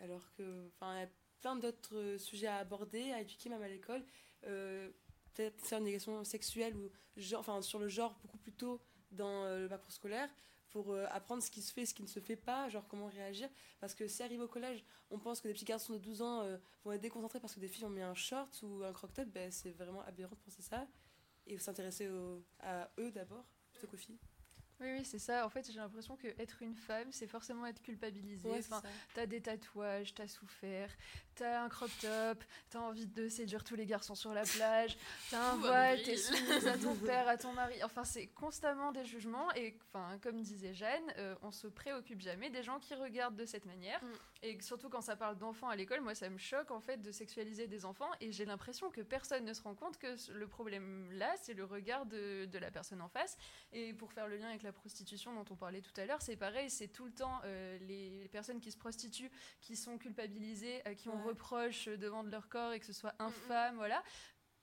alors que enfin il y a plein d'autres euh, sujets à aborder, à éduquer même à l'école. Euh, peut-être faire une éducation sexuelle ou genre, enfin sur le genre beaucoup plus tôt dans euh, le parcours scolaire pour euh, apprendre ce qui se fait, ce qui ne se fait pas, genre comment réagir. Parce que si arrive au collège, on pense que des petits garçons de 12 ans euh, vont être déconcentrés parce que des filles ont mis un short ou un croc-top, ben, c'est vraiment aberrant de penser ça. Et s'intéresser à eux d'abord, plutôt qu'aux filles.
Oui, oui, c'est ça. En fait, j'ai l'impression que être une femme, c'est forcément être culpabilisé.
Ouais,
Enfin. T'as des tatouages, t'as souffert, t'as un crop top, t'as envie de séduire tous les garçons sur la plage, t'as un voile, t'es soumise à ton père, à ton mari. Enfin, c'est constamment des jugements. Et enfin, comme disait Jeanne, euh, on se préoccupe jamais des gens qui regardent de cette manière.
Mm.
Et surtout quand ça parle d'enfants à l'école, moi, ça me choque en fait de sexualiser des enfants. Et j'ai l'impression que personne ne se rend compte que le problème là, c'est le regard de, de la personne en face. Et pour faire le lien avec la prostitution dont on parlait tout à l'heure, c'est pareil, c'est tout le temps euh, les personnes qui se prostituent qui sont culpabilisées, à qui on
Ouais.
reproche de vendre leur corps et que ce soit
Mm, mm.
infâme, voilà.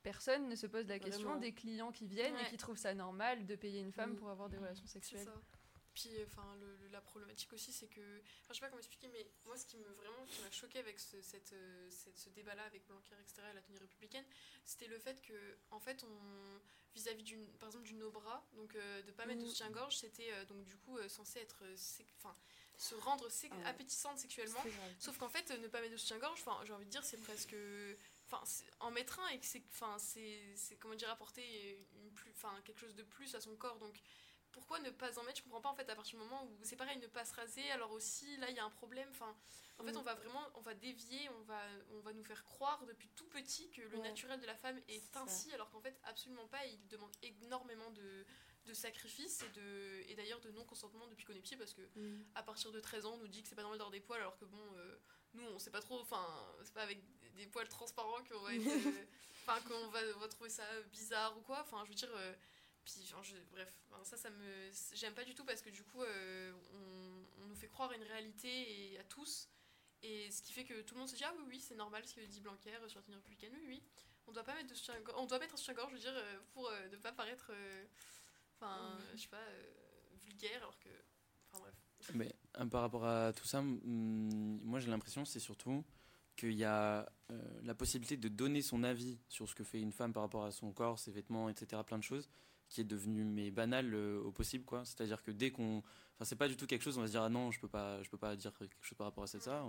Personne ne se pose la question
Vraiment.
des clients qui viennent et qui trouvent ça normal de payer une femme
Mm.
pour avoir des relations sexuelles.
Puis, enfin, le, le- la problématique aussi, c'est que, enfin, je sais pas comment expliquer, mais moi, ce qui me vraiment, qui m'a choqué avec ce, cette, euh, cette- ce débat-là avec Blanquer, etc., et la tenue républicaine, c'était le fait que, en fait, on, vis-à-vis d'une, par exemple, du no-bras, donc euh, de pas mettre de
Mm.
soutien-gorge, c'était euh, donc du coup euh, censé être, enfin, se rendre sé-
Ah
appétissante sexuellement. Sauf qu'en fait, ne pas mettre de soutien-gorge, enfin, j'ai envie de dire, c'est presque. Enfin, en mettre un et que c'est. Enfin, c'est. c'est, Comment dire, apporter une plus, enfin, quelque chose de plus à son corps. Donc, pourquoi ne pas en mettre Je comprends pas, en fait, à partir du moment où c'est pareil, ne pas se raser, alors aussi, là, il y a un problème. Enfin, en fait,
Mm.
on va vraiment. On va dévier, on va, on va nous faire croire depuis tout petit que le
Ouais.
naturel de la femme est
ça.
ainsi, alors qu'en fait, absolument pas. Il demande énormément de de sacrifices et de et d'ailleurs de non consentement depuis qu'on est petit parce que
Mm.
à partir de 13 ans, on nous dit que c'est pas normal d'avoir des poils, alors que bon, euh, nous, on sait pas trop, enfin, c'est pas avec des poils transparents qu'on va euh, qu'on va, on va trouver ça bizarre ou quoi, enfin, je veux dire. euh, puis, je- bref, enfin, ça, ça me. J'aime pas du tout parce que du coup, euh, on, on nous fait croire à une réalité et à tous. Et ce qui fait que tout le monde se dit, ah oui, oui, c'est normal ce que dit Blanquer sur la tenue républicaine, oui, oui. On doit pas mettre de soutien on doit mettre un soutien-gorge, je veux dire, euh, pour euh, ne pas paraître. euh, Enfin, je sais pas, euh, vulgaire, alors que. Enfin, bref.
Mais par rapport à tout ça, hum, moi j'ai l'impression c'est surtout qu'il y a euh, la possibilité de donner son avis sur ce que fait une femme par rapport à son corps, ses vêtements, etc. Plein de choses qui est devenu mais banal euh, au possible quoi. C'est-à-dire que dès qu'on, enfin c'est pas du tout quelque chose on va se dire ah non je peux pas je peux pas dire quelque chose par rapport à ça. ça.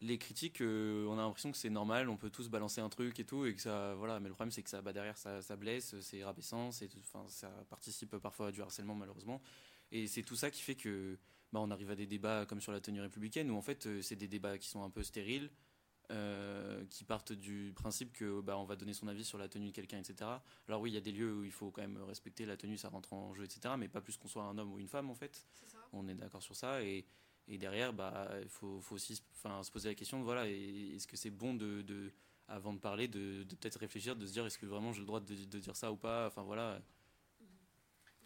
Les critiques, euh, on a l'impression que c'est normal, on peut tous balancer un truc et tout, et que ça, voilà. Mais le problème, c'est que ça, bah, derrière, ça, ça blesse, c'est rabaissant, c'est, enfin, ça participe parfois à du harcèlement malheureusement. Et c'est tout ça qui fait que, bah, on arrive à des débats comme sur la tenue républicaine, où en fait, euh, c'est des débats qui sont un peu stériles, euh, qui partent du principe que, bah, on va donner son avis sur la tenue de quelqu'un, etc. Alors oui, il y a des lieux où il faut quand même respecter la tenue, ça rentre en jeu, etc. Mais pas plus qu'on soit un homme ou une femme, en fait
ça.
on est d'accord sur ça et, et derrière bah il faut, faut aussi se- poser la question voilà est-ce que c'est bon de, de- avant de parler de, de peut-être réfléchir de se dire est-ce que vraiment j'ai le droit de, de dire ça ou pas enfin voilà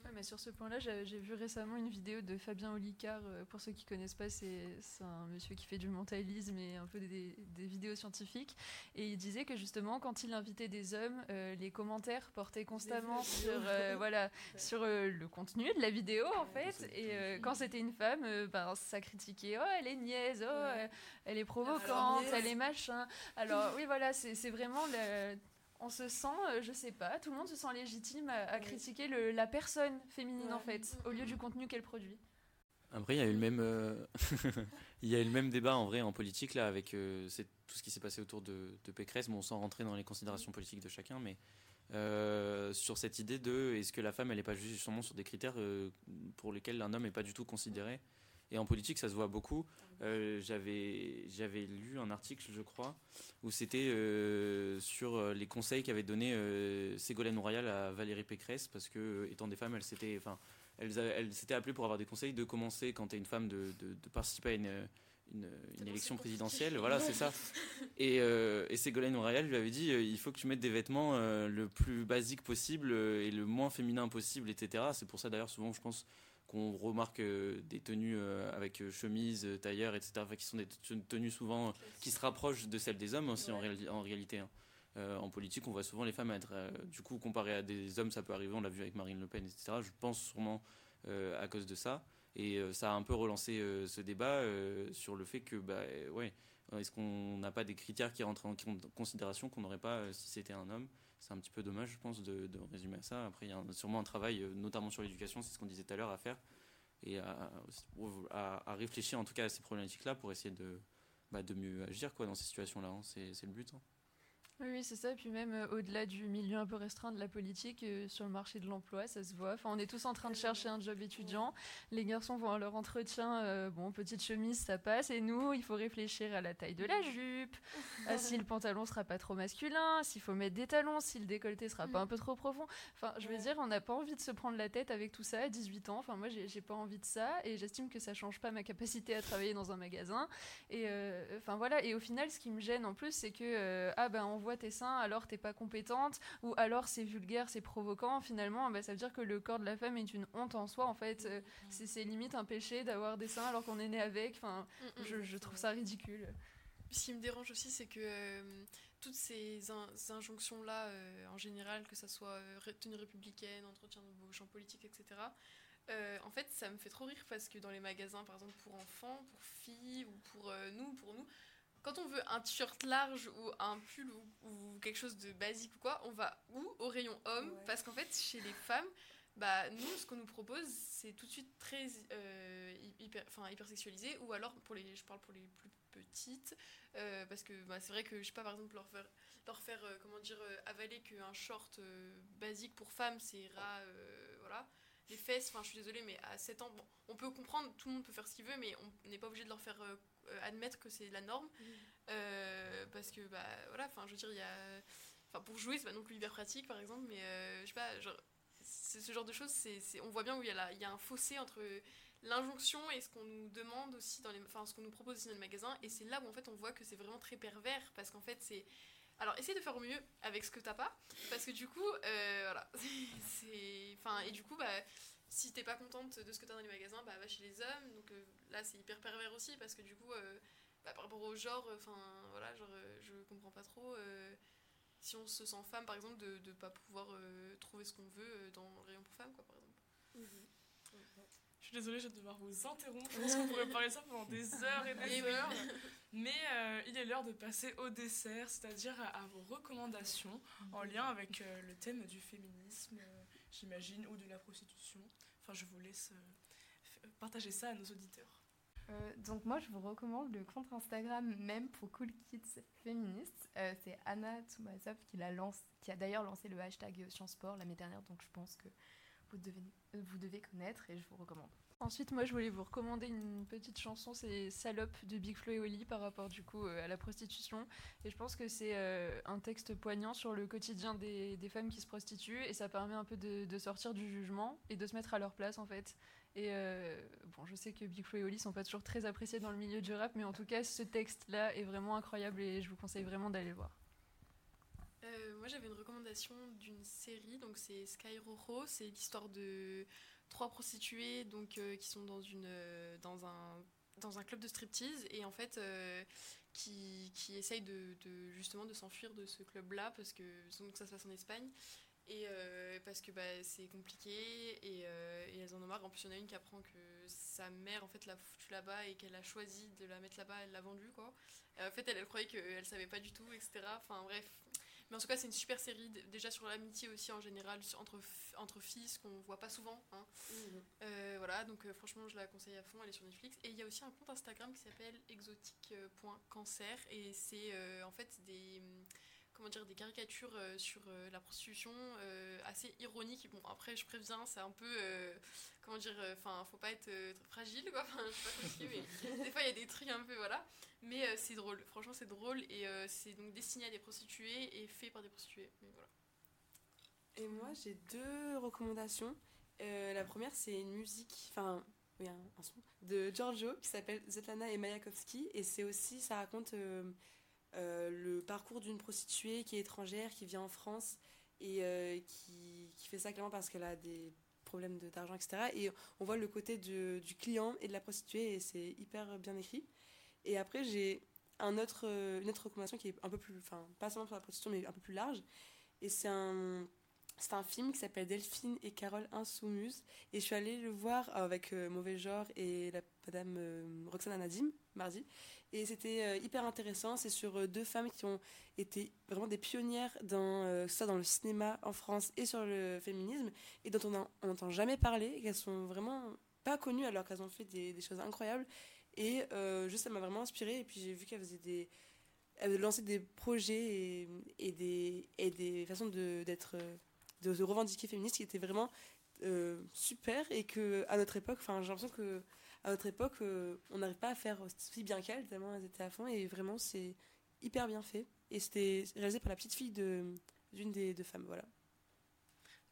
Ouais, mais sur ce point-là, j'ai vu récemment une vidéo de Fabien Olicard. euh, Pour ceux qui connaissent pas, c'est un monsieur qui fait du mentalisme et un peu des, des vidéos scientifiques. Et il disait que justement, quand il invitait des hommes, euh, les commentaires portaient constamment sur, euh, voilà, sur euh, le contenu de la vidéo, en fait. Et quand c'était une femme, ben, ça critiquait Oh, elle est niaise, oh, elle est provocante,
Alors,
elle est machin. Alors, oui, voilà, c'est vraiment. le- on se sent, euh, je sais pas, tout le monde se sent légitime à, critiquer le- la personne féminine en fait, au lieu du contenu qu'elle produit.
Après, il y a eu le même, euh, il y a eu le même débat en vrai en politique là avec euh, c'est tout ce qui s'est passé autour de, de Pécresse. Bon, sans rentrer dans les considérations politiques de chacun, mais euh, sur cette idée de est-ce que la femme elle n'est pas juste justement sur des critères euh, pour lesquels un homme n'est pas du tout considéré? Et en politique, ça se voit beaucoup. Euh, j'avais lu un article, je crois, où c'était euh, sur euh, les conseils qu'avait donné euh, Ségolène Royal à Valérie Pécresse parce que étant des femmes, elles s'étaient enfin elles, elles appelées pour avoir des conseils de commencer quand tu es une femme de, de, de participer à une une, une élection présidentielle, voilà, c'est ça. Et, euh, et Ségolène Royal lui avait dit euh, il faut que tu mettes des vêtements euh, le plus basique possible et le moins féminin possible, etc. C'est pour ça d'ailleurs souvent je pense qu'on remarque euh, des tenues euh, avec euh, chemise, tailleur, etc. Enfin, qui sont des te- tenues souvent qui se rapprochent de celles des hommes aussi en, réalité. hein. Euh, en politique, on voit souvent les femmes être, euh, du coup, comparées à des hommes, ça peut arriver, on l'a vu avec Marine Le Pen, etc. Je pense sûrement euh, à cause de ça. Et ça a un peu relancé ce débat sur le fait que, bah, ouais, est-ce qu'on n'a pas des critères qui rentrent en con- considération qu'on n'aurait pas si c'était un homme? C'est un petit peu dommage, je pense, de, résumer à ça. Après, il y a sûrement un travail, euh, notamment sur l'éducation, c'est ce qu'on disait tout à l'heure, à faire et à, réfléchir en tout cas à ces problématiques-là pour essayer de, bah, mieux agir quoi, dans ces situations-là. hein. C'est c'est le but. hein.
Oui, c'est ça. Et puis même euh, au-delà du milieu un peu restreint de la politique, euh, sur le marché de l'emploi, ça se voit. Enfin, on est tous en train de chercher un job étudiant. Les garçons vont à leur entretien, euh, bon, petite chemise, ça passe. Et nous, il faut réfléchir à la taille de la jupe, à si le pantalon sera pas trop masculin, s'il faut mettre des talons, si le décolleté sera pas un peu trop profond. Enfin, je veux dire, on n'a pas envie de se prendre la tête avec tout ça à 18 ans. Enfin, moi, j'ai pas envie de ça. Et j'estime que ça change pas ma capacité à travailler dans un magasin. Et enfin voilà, et au final, ce qui me gêne en plus, c'est que ah ben on voit tes seins, alors t'es pas compétente, ou alors c'est vulgaire, c'est provoquant. Finalement, ben, ça veut dire que le corps de la femme est une honte en soi. En fait, Euh, c'est limite un péché d'avoir des seins alors qu'on est né avec. Enfin, je, je trouve ça ridicule.
Ce qui me dérange aussi, c'est que euh, toutes ces, in- ces injonctions-là, euh, en général, que ça soit euh, tenue républicaine, entretien de champ politique, etc., euh, en fait, ça me fait trop rire parce que dans les magasins, par exemple, pour enfants, pour filles ou pour euh, nous, pour nous, quand on veut un t-shirt large ou un pull ou, ou quelque chose de basique ou quoi, on va où Au rayon homme,
Ouais.
parce qu'en fait, chez les femmes, bah, nous, ce qu'on nous propose, c'est tout de suite très euh, hyper, enfin, hyper sexualisé, ou alors, pour les, je parle pour les plus petites, euh, parce que bah, c'est vrai que, je sais pas, par exemple, leur faire, leur faire euh, comment dire, avaler qu'un short basique pour femme, c'est euh, voilà. Les fesses, enfin, je suis désolée, mais à 7 ans, bon, on peut comprendre, tout le monde peut faire ce qu'il veut, mais on n'est pas obligé de leur faire euh, admettre que c'est la norme. Euh, parce que, bah, voilà, enfin, je veux dire, il y a. Enfin, pour jouer, c'est pas non plus hyper pratique, par exemple, mais euh, je sais pas, genre, ce genre de choses, c'est, on voit bien où il y, a la- il y a un fossé entre l'injonction et ce qu'on nous demande aussi dans les, enfin ce qu'on nous propose aussi dans les magasins, et c'est là où en fait on voit que c'est vraiment très pervers parce qu'en fait c'est, alors essaye de faire au mieux avec ce que t'as pas, parce que du coup, euh, voilà, c'est, enfin et du coup bah si t'es pas contente de ce que t'as dans les magasins, bah va chez les hommes, donc euh, là c'est hyper pervers aussi parce que du coup euh, bah, par rapport au genre, enfin voilà, genre euh, je comprends pas trop. euh, si on se sent femme, par exemple, de ne pas pouvoir euh, trouver ce qu'on veut euh, dans le rayon pour femmes, quoi, par exemple.
Je suis désolée, je vais devoir vous interrompre. Je pense qu'on pourrait parler de ça pendant des heures et des
Et oui.
heures. Mais euh, il est l'heure de passer au dessert, c'est-à-dire à, à vos recommandations en lien avec euh, le thème du féminisme, euh, j'imagine, ou de la prostitution. Enfin, je vous laisse euh, f- partager ça à nos auditeurs.
Euh, donc moi je vous recommande le compte Instagram même pour Cool Kids féministes. Euh, c'est Anna Toumazov qui, qui a d'ailleurs lancé le hashtag Sciences Sport l'année dernière, donc je pense que vous vous devez connaître et je vous recommande.
Ensuite, moi, je voulais vous recommander une petite chanson, c'est Salope de Big Flo et Oli par rapport du coup euh, à la prostitution. Et je pense que c'est euh, un texte poignant sur le quotidien des, femmes qui se prostituent et ça permet un peu de, sortir du jugement et de se mettre à leur place en fait. Et euh, bon, je sais que Big Flo et Oli sont pas toujours très appréciés dans le milieu du rap, mais en tout cas, ce texte-là est vraiment incroyable et je vous conseille vraiment d'aller le voir.
Moi, j'avais une recommandation d'une série, donc c'est Sky Rojo. C'est l'histoire de trois prostituées donc, euh, qui sont dans, une, euh, dans, un, dans un club de striptease et en fait euh, qui, qui essayent de, justement de s'enfuir de ce club-là parce que donc, ça se passe en Espagne. Et parce que bah, c'est compliqué et, elles en ont marre. En plus, il y en a une qui apprend que sa mère en fait l'a foutue là-bas et qu'elle a choisi de la mettre là-bas, elle l'a vendue quoi. En fait, elle, elle croyait qu'elle savait pas du tout, etc. Enfin bref. Mais en tout cas, c'est une super série, déjà sur l'amitié aussi en général, entre, entre filles, ce qu'on voit pas souvent. hein. Euh, voilà, donc euh, franchement, je la conseille à fond, elle est sur Netflix. Et il y a aussi un compte Instagram qui s'appelle exotique.cancer. Et c'est euh, en fait des, comment dire, des caricatures euh, sur euh, la prostitution euh, assez ironiques. Bon, après, je préviens, c'est un peu. comment dire, enfin, faut pas être fragile, quoi. Mais des fois, il y a des trucs un peu, voilà. Mais c'est drôle, franchement, c'est drôle. Et c'est donc destiné à des prostituées et fait par des prostituées.
Et moi, j'ai deux recommandations. La première, c'est une musique, enfin, oui, un, un son, de Giorgio qui s'appelle Zetlana et Mayakovsky. Et c'est aussi, ça raconte le parcours d'une prostituée qui est étrangère, qui vient en France et euh, qui, qui fait ça clairement parce qu'elle a des problèmes d'argent, etc. Et on voit le côté de- du client et de la prostituée et c'est hyper bien écrit. Et après, j'ai un autre, euh, une autre recommandation qui est un peu plus, enfin, pas seulement pour la prostitution, mais un peu plus large. Et c'est un, c'est un film qui s'appelle Delphine et Carole Insoumise. Et je suis allée le voir avec euh, Mauvais Genre et la madame euh, Roxane Anadim, mardi. Et c'était euh, hyper intéressant. C'est sur euh, deux femmes qui ont été vraiment des pionnières dans, euh, ce soit dans le cinéma en France et sur le féminisme, et dont on n'entend jamais parler, qu'elles sont vraiment pas connues alors qu'elles ont fait des, choses incroyables. Et euh, juste, ça m'a vraiment inspirée. Et puis j'ai vu qu'elles faisaient des. Lançaient des projets et, des, et des façons d'être. euh, de revendiquer féministe qui étaient vraiment euh, super et que à notre époque, enfin j'ai l'impression que à notre époque, euh, on n'arrive pas à faire aussi bien qu'elles tellement elles étaient à fond et vraiment c'est hyper bien fait et c'était réalisé par la petite fille de d'une des deux femmes, voilà.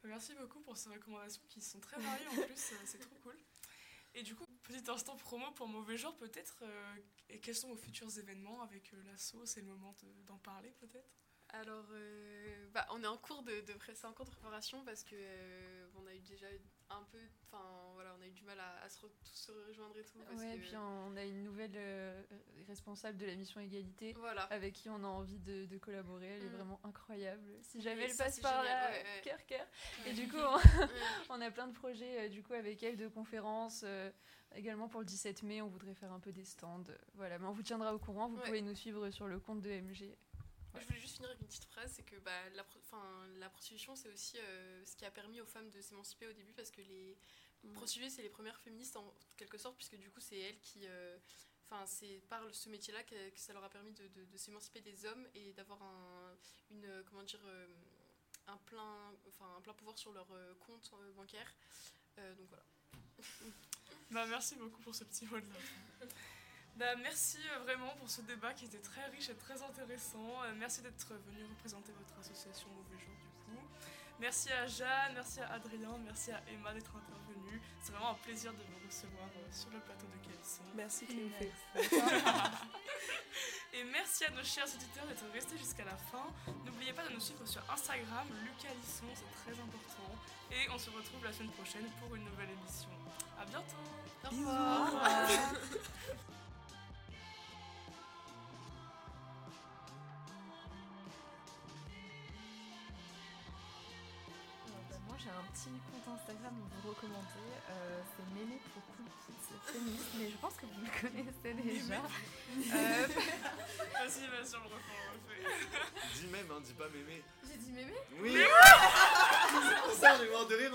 Merci beaucoup pour ces recommandations qui sont très variées en plus, euh, c'est trop cool. Et du coup, petit instant promo pour Mauvais Genre peut-être. et quels sont vos futurs événements avec euh, l'asso C'est le moment de- d'en parler peut-être?
Alors, euh, bah, on est en cours de, de, pré- c'est en cours de préparation parce que euh, on a eu déjà un peu, enfin voilà, on a eu du mal à, à se re- tous se rejoindre et tout. Parce
Ouais,
que,
puis on a une nouvelle euh, responsable de la mission égalité
Voilà.
avec qui on a envie de, de collaborer. Elle est
Mm.
vraiment incroyable. Si jamais
Et
elle
ça,
passe par
génial,
là,
ouais, ouais.
cœur, cœur. Et du coup, on, on a plein de projets du coup avec elle de conférences. également pour le 17 mai, on voudrait faire un peu des stands. Voilà, mais on vous tiendra au courant. Vous pouvez nous suivre sur le compte de MG.
Je voulais juste finir avec une petite phrase, c'est que bah, la, 'fin, la prostitution, c'est aussi euh, ce qui a permis aux femmes de s'émanciper au début, parce que les prostituées, c'est les premières féministes en quelque sorte, puisque du coup, c'est elles qui... euh, Enfin, c'est par ce métier-là que, que ça leur a permis de, de- de s'émanciper des hommes et d'avoir un, une, euh, comment dire, euh, un plein, enfin, un plein pouvoir sur leur euh, compte euh, bancaire. Euh, donc voilà.
Bah, merci beaucoup pour ce petit mot de la fin. Bah, merci euh, vraiment pour ce débat qui était très riche et très intéressant. Euh, merci d'être venu représenter votre association Mauvais Jour du coup. Merci à Jeanne, merci à Adrien, merci à Emma d'être intervenue. C'est vraiment un plaisir de vous recevoir euh, sur le plateau de Calisson.
Merci Cléophée.
Et merci à nos chers auditeurs d'être restés jusqu'à la fin. N'oubliez pas de nous suivre sur Instagram, Lucas Lisson, c'est très important. Et on se retrouve la semaine prochaine pour une nouvelle émission. À bientôt
Au revoir.
petit compte Instagram vous recommander, euh, c'est Mémé pour Cool Kids féministe, mais je pense que vous le connaissez déjà. Euh,
Vas-y, vas-y, on le refait, on le refait.
Dis même, hein, dis pas mémé.
j'ai dit Mémé
Oui C'est pour ça, j'ai mort de rire.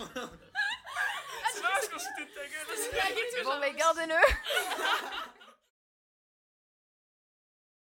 C'est pas parce qu'on de ta gueule.
Bon mais gardez-le